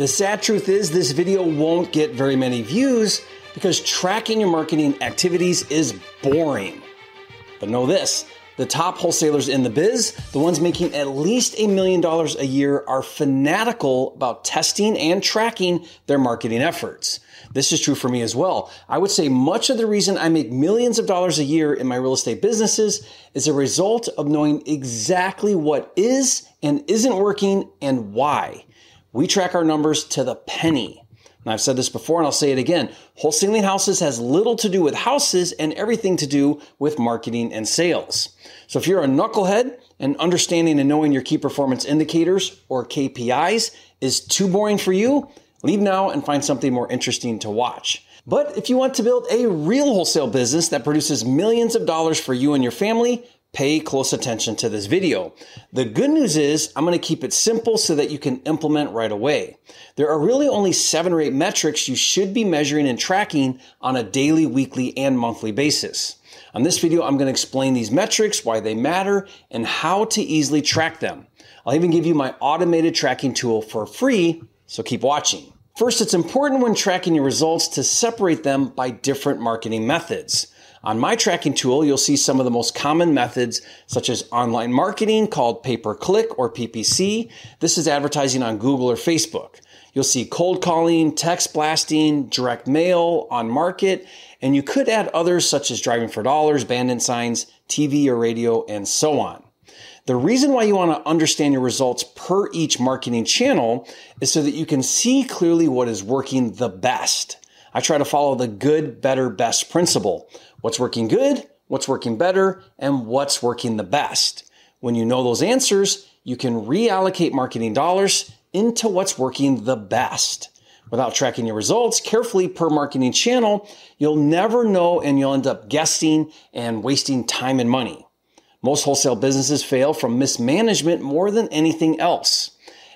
The sad truth is, this video won't get very many views because tracking your marketing activities is boring. But know this the top wholesalers in the biz, the ones making at least a million dollars a year, are fanatical about testing and tracking their marketing efforts. This is true for me as well. I would say much of the reason I make millions of dollars a year in my real estate businesses is a result of knowing exactly what is and isn't working and why. We track our numbers to the penny. And I've said this before and I'll say it again. Wholesaling houses has little to do with houses and everything to do with marketing and sales. So if you're a knucklehead and understanding and knowing your key performance indicators or KPIs is too boring for you, leave now and find something more interesting to watch. But if you want to build a real wholesale business that produces millions of dollars for you and your family, pay close attention to this video. The good news is I'm going to keep it simple so that you can implement right away. There are really only seven or eight metrics you should be measuring and tracking on a daily, weekly, and monthly basis. On this video, I'm going to explain these metrics, why they matter, and how to easily track them. I'll even give you my automated tracking tool for free, so keep watching. First, it's important when tracking your results to separate them by different marketing methods. On my tracking tool, you'll see some of the most common methods, such as online marketing called pay per click or PPC. This is advertising on Google or Facebook. You'll see cold calling, text blasting, direct mail, on market, and you could add others such as driving for dollars, bandit signs, TV or radio, and so on. The reason why you want to understand your results per each marketing channel is so that you can see clearly what is working the best. I try to follow the good, better, best principle. What's working good, what's working better, and what's working the best. When you know those answers, you can reallocate marketing dollars into what's working the best. Without tracking your results carefully per marketing channel, you'll never know and you'll end up guessing and wasting time and money. Most wholesale businesses fail from mismanagement more than anything else.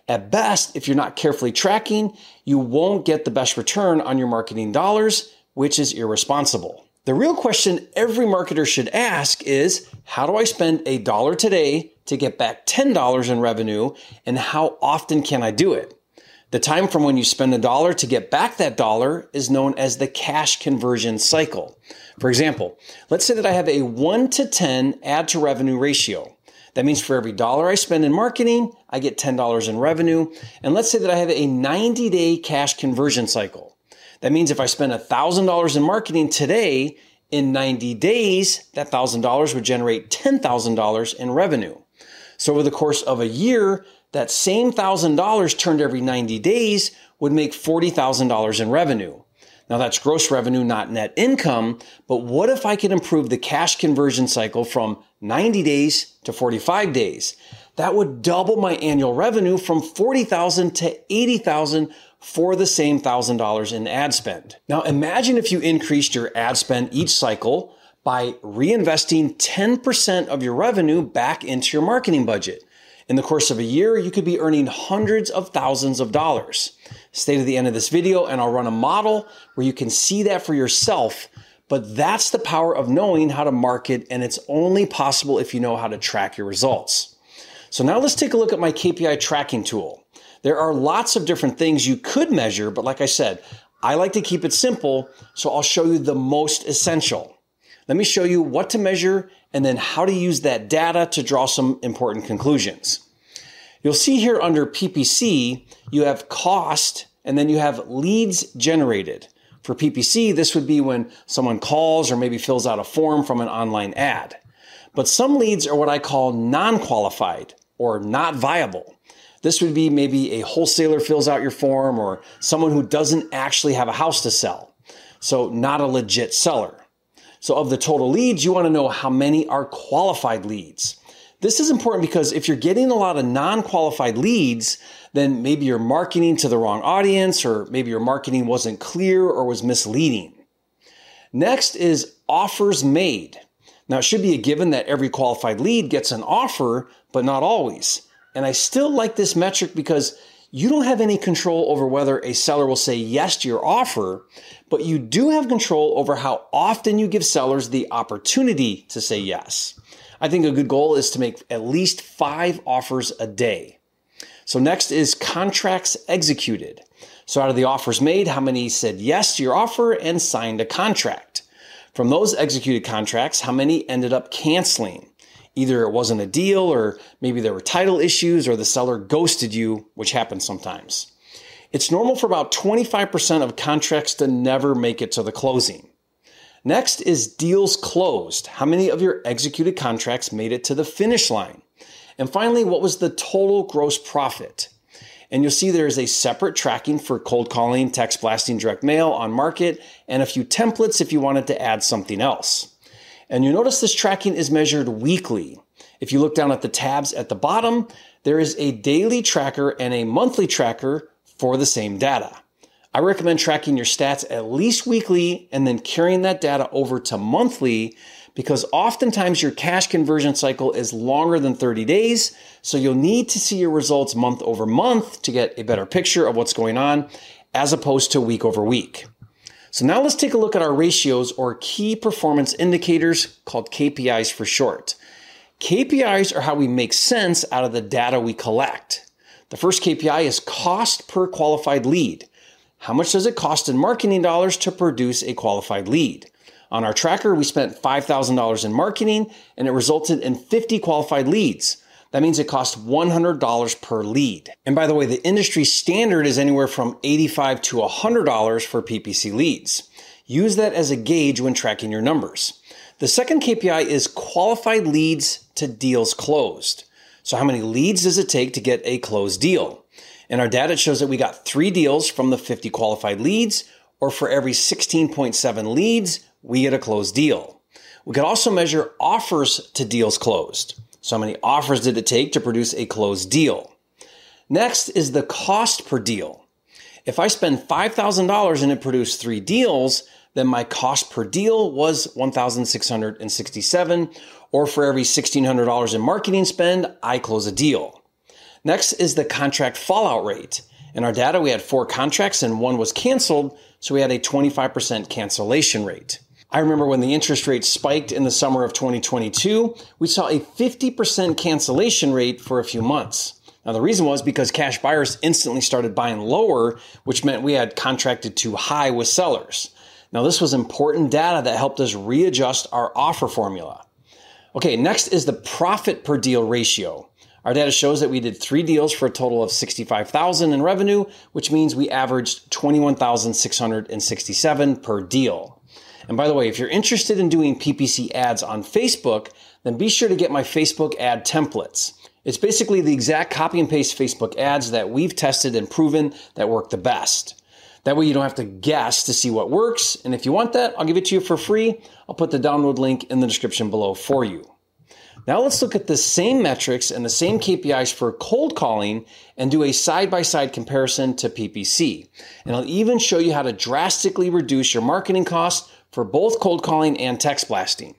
At best, if you're not carefully tracking, you won't get the best return on your marketing dollars, which is irresponsible. The real question every marketer should ask is how do I spend a dollar today to get back $10 in revenue and how often can I do it? The time from when you spend a dollar to get back that dollar is known as the cash conversion cycle. For example, let's say that I have a 1 to 10 ad to revenue ratio. That means for every dollar I spend in marketing, I get $10 in revenue. And let's say that I have a 90 day cash conversion cycle. That means if I spend $1,000 in marketing today, in 90 days, that $1,000 would generate $10,000 in revenue. So over the course of a year, that same $1,000 turned every 90 days would make $40,000 in revenue. Now that's gross revenue, not net income. But what if I could improve the cash conversion cycle from 90 days to 45 days? That would double my annual revenue from 40,000 to 80,000 for the same $1,000 in ad spend. Now imagine if you increased your ad spend each cycle by reinvesting 10% of your revenue back into your marketing budget. In the course of a year, you could be earning hundreds of thousands of dollars. Stay to the end of this video and I'll run a model where you can see that for yourself. But that's the power of knowing how to market, and it's only possible if you know how to track your results. So now let's take a look at my KPI tracking tool. There are lots of different things you could measure, but like I said, I like to keep it simple, so I'll show you the most essential. Let me show you what to measure and then how to use that data to draw some important conclusions. You'll see here under PPC, you have cost and then you have leads generated. For PPC, this would be when someone calls or maybe fills out a form from an online ad. But some leads are what I call non-qualified or not viable. This would be maybe a wholesaler fills out your form or someone who doesn't actually have a house to sell. So not a legit seller. So of the total leads, you want to know how many are qualified leads. This is important because if you're getting a lot of non-qualified leads, then maybe you're marketing to the wrong audience or maybe your marketing wasn't clear or was misleading. Next is offers made. Now it should be a given that every qualified lead gets an offer, but not always. And I still like this metric because you don't have any control over whether a seller will say yes to your offer, but you do have control over how often you give sellers the opportunity to say yes. I think a good goal is to make at least five offers a day. So next is contracts executed. So out of the offers made, how many said yes to your offer and signed a contract? From those executed contracts, how many ended up canceling? Either it wasn't a deal or maybe there were title issues or the seller ghosted you, which happens sometimes. It's normal for about 25% of contracts to never make it to the closing. Next is deals closed. How many of your executed contracts made it to the finish line? And finally, what was the total gross profit? And you'll see there is a separate tracking for cold calling, text blasting, direct mail on market, and a few templates if you wanted to add something else. And you notice this tracking is measured weekly. If you look down at the tabs at the bottom, there is a daily tracker and a monthly tracker for the same data. I recommend tracking your stats at least weekly and then carrying that data over to monthly because oftentimes your cash conversion cycle is longer than 30 days. So you'll need to see your results month over month to get a better picture of what's going on as opposed to week over week. So now let's take a look at our ratios or key performance indicators called KPIs for short. KPIs are how we make sense out of the data we collect. The first KPI is cost per qualified lead. How much does it cost in marketing dollars to produce a qualified lead? On our tracker, we spent $5,000 in marketing and it resulted in 50 qualified leads. That means it costs $100 per lead. And by the way, the industry standard is anywhere from 85 to $100 for PPC leads. Use that as a gauge when tracking your numbers. The second KPI is qualified leads to deals closed. So how many leads does it take to get a closed deal? And our data shows that we got three deals from the 50 qualified leads, or for every 16.7 leads, we get a closed deal. We could also measure offers to deals closed. So how many offers did it take to produce a closed deal? Next is the cost per deal. If I spend $5,000 and it produced three deals, then my cost per deal was 1,667, or for every $1,600 in marketing spend, I close a deal. Next is the contract fallout rate. In our data, we had four contracts and one was canceled, so we had a 25% cancellation rate. I remember when the interest rate spiked in the summer of 2022, we saw a 50% cancellation rate for a few months. Now, the reason was because cash buyers instantly started buying lower, which meant we had contracted too high with sellers. Now, this was important data that helped us readjust our offer formula. Okay, next is the profit per deal ratio. Our data shows that we did three deals for a total of 65,000 in revenue, which means we averaged 21,667 per deal. And by the way, if you're interested in doing PPC ads on Facebook, then be sure to get my Facebook ad templates. It's basically the exact copy and paste Facebook ads that we've tested and proven that work the best. That way you don't have to guess to see what works. And if you want that, I'll give it to you for free. I'll put the download link in the description below for you. Now let's look at the same metrics and the same KPIs for cold calling and do a side by side comparison to PPC. And I'll even show you how to drastically reduce your marketing costs for both cold calling and text blasting.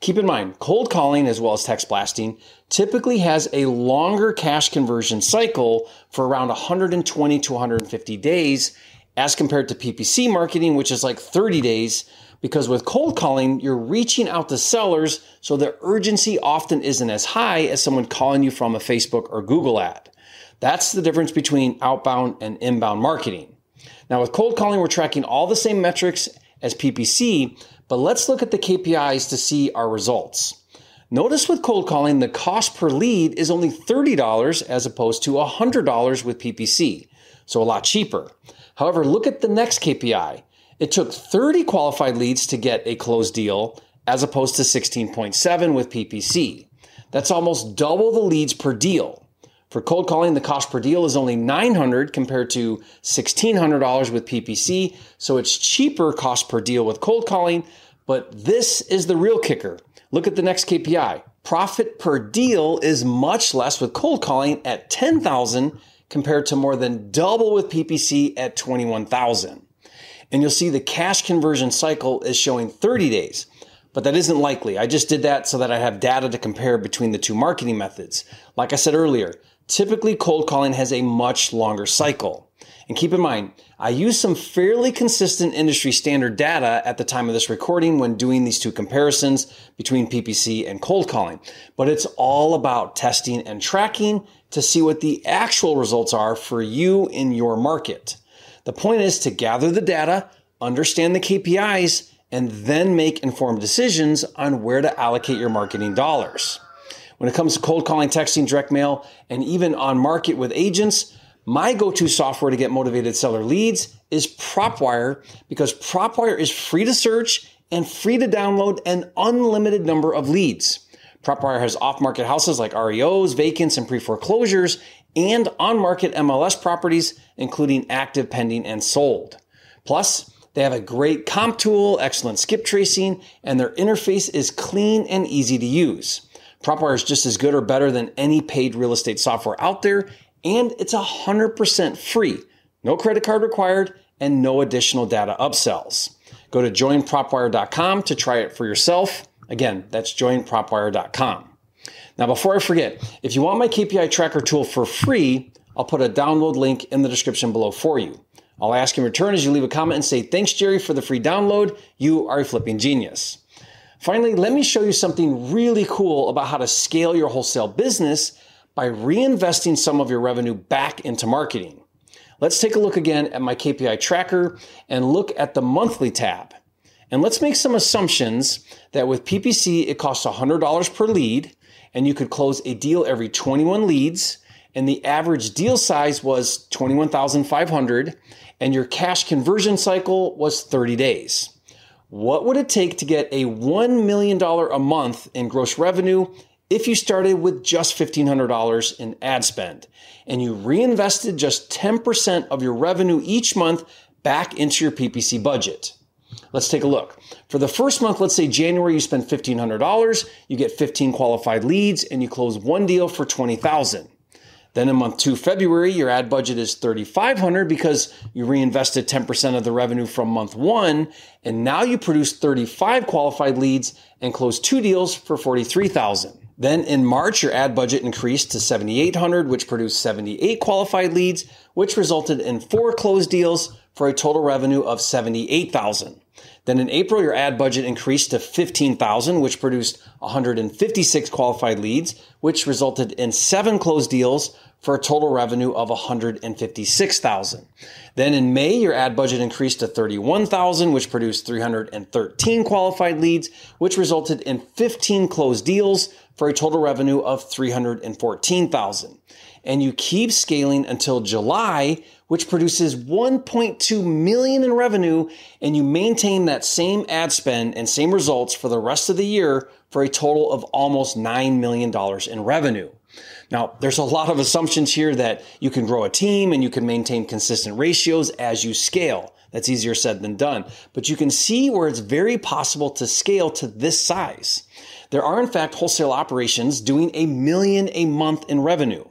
Keep in mind, cold calling as well as text blasting typically has a longer cash conversion cycle for around 120 to 150 days as compared to PPC marketing, which is like 30 days because with cold calling, you're reaching out to sellers, so the urgency often isn't as high as someone calling you from a Facebook or Google ad. That's the difference between outbound and inbound marketing. Now, with cold calling, we're tracking all the same metrics as PPC, but let's look at the KPIs to see our results. Notice with cold calling, the cost per lead is only $30 as opposed to $100 with PPC, so a lot cheaper. However, look at the next KPI. It took 30 qualified leads to get a closed deal as opposed to 16.7 with PPC. That's almost double the leads per deal. For cold calling, the cost per deal is only 900 compared to $1,600 with PPC. So it's cheaper cost per deal with cold calling. But this is the real kicker. Look at the next KPI. Profit per deal is much less with cold calling at 10,000 compared to more than double with PPC at 21,000 and you'll see the cash conversion cycle is showing 30 days. But that isn't likely. I just did that so that I have data to compare between the two marketing methods. Like I said earlier, typically cold calling has a much longer cycle. And keep in mind, I use some fairly consistent industry standard data at the time of this recording when doing these two comparisons between PPC and cold calling. But it's all about testing and tracking to see what the actual results are for you in your market. The point is to gather the data, understand the KPIs, and then make informed decisions on where to allocate your marketing dollars. When it comes to cold calling, texting, direct mail, and even on market with agents, my go-to software to get motivated seller leads is PropWire because PropWire is free to search and free to download an unlimited number of leads. PropWire has off-market houses like REOs, vacants, and pre-foreclosures, and on-market MLS properties, including active, pending, and sold. Plus, they have a great comp tool, excellent skip tracing, and their interface is clean and easy to use. PropWire is just as good or better than any paid real estate software out there, and it's 100% free. No credit card required and no additional data upsells. Go to joinpropwire.com to try it for yourself. Again, that's joinpropwire.com. Now, before I forget, if you want my KPI tracker tool for free, I'll put a download link in the description below for you. All I ask in return is you leave a comment and say, Thanks, Jerry, for the free download. You are a flipping genius. Finally, let me show you something really cool about how to scale your wholesale business by reinvesting some of your revenue back into marketing. Let's take a look again at my KPI tracker and look at the monthly tab. And let's make some assumptions that with PPC, it costs $100 per lead and you could close a deal every 21 leads and the average deal size was 21,500 and your cash conversion cycle was 30 days. What would it take to get a $1 million a month in gross revenue if you started with just $1,500 in ad spend and you reinvested just 10% of your revenue each month back into your PPC budget? Let's take a look. For the first month, let's say January, you spend $1,500, you get 15 qualified leads, and you close one deal for 20,000. Then in month two, February, your ad budget is 3,500 because you reinvested 10% of the revenue from month one. And now you produce 35 qualified leads and close two deals for 43,000. Then in March, your ad budget increased to 7,800, which produced 78 qualified leads, which resulted in four closed deals for a total revenue of 78,000. Then in April, your ad budget increased to 15,000, which produced 156 qualified leads, which resulted in seven closed deals for a total revenue of 156,000. Then in May, your ad budget increased to 31,000, which produced 313 qualified leads, which resulted in 15 closed deals for a total revenue of 314,000. And you keep scaling until July, which produces 1.2 million in revenue, and you maintain that same ad spend and same results for the rest of the year for a total of almost $9 million in revenue. Now, there's a lot of assumptions here that you can grow a team and you can maintain consistent ratios as you scale. That's easier said than done. But you can see where it's very possible to scale to this size. There are, in fact, wholesale operations doing a million a month in revenue.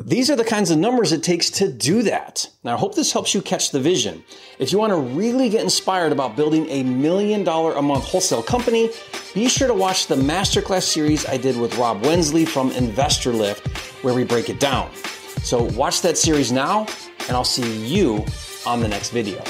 These are the kinds of numbers it takes to do that. Now, I hope this helps you catch the vision. If you want to really get inspired about building a million dollar a month wholesale company, be sure to watch the masterclass series I did with Rob Wensley from Investor Lift, where we break it down. So watch that series now, and I'll see you on the next video.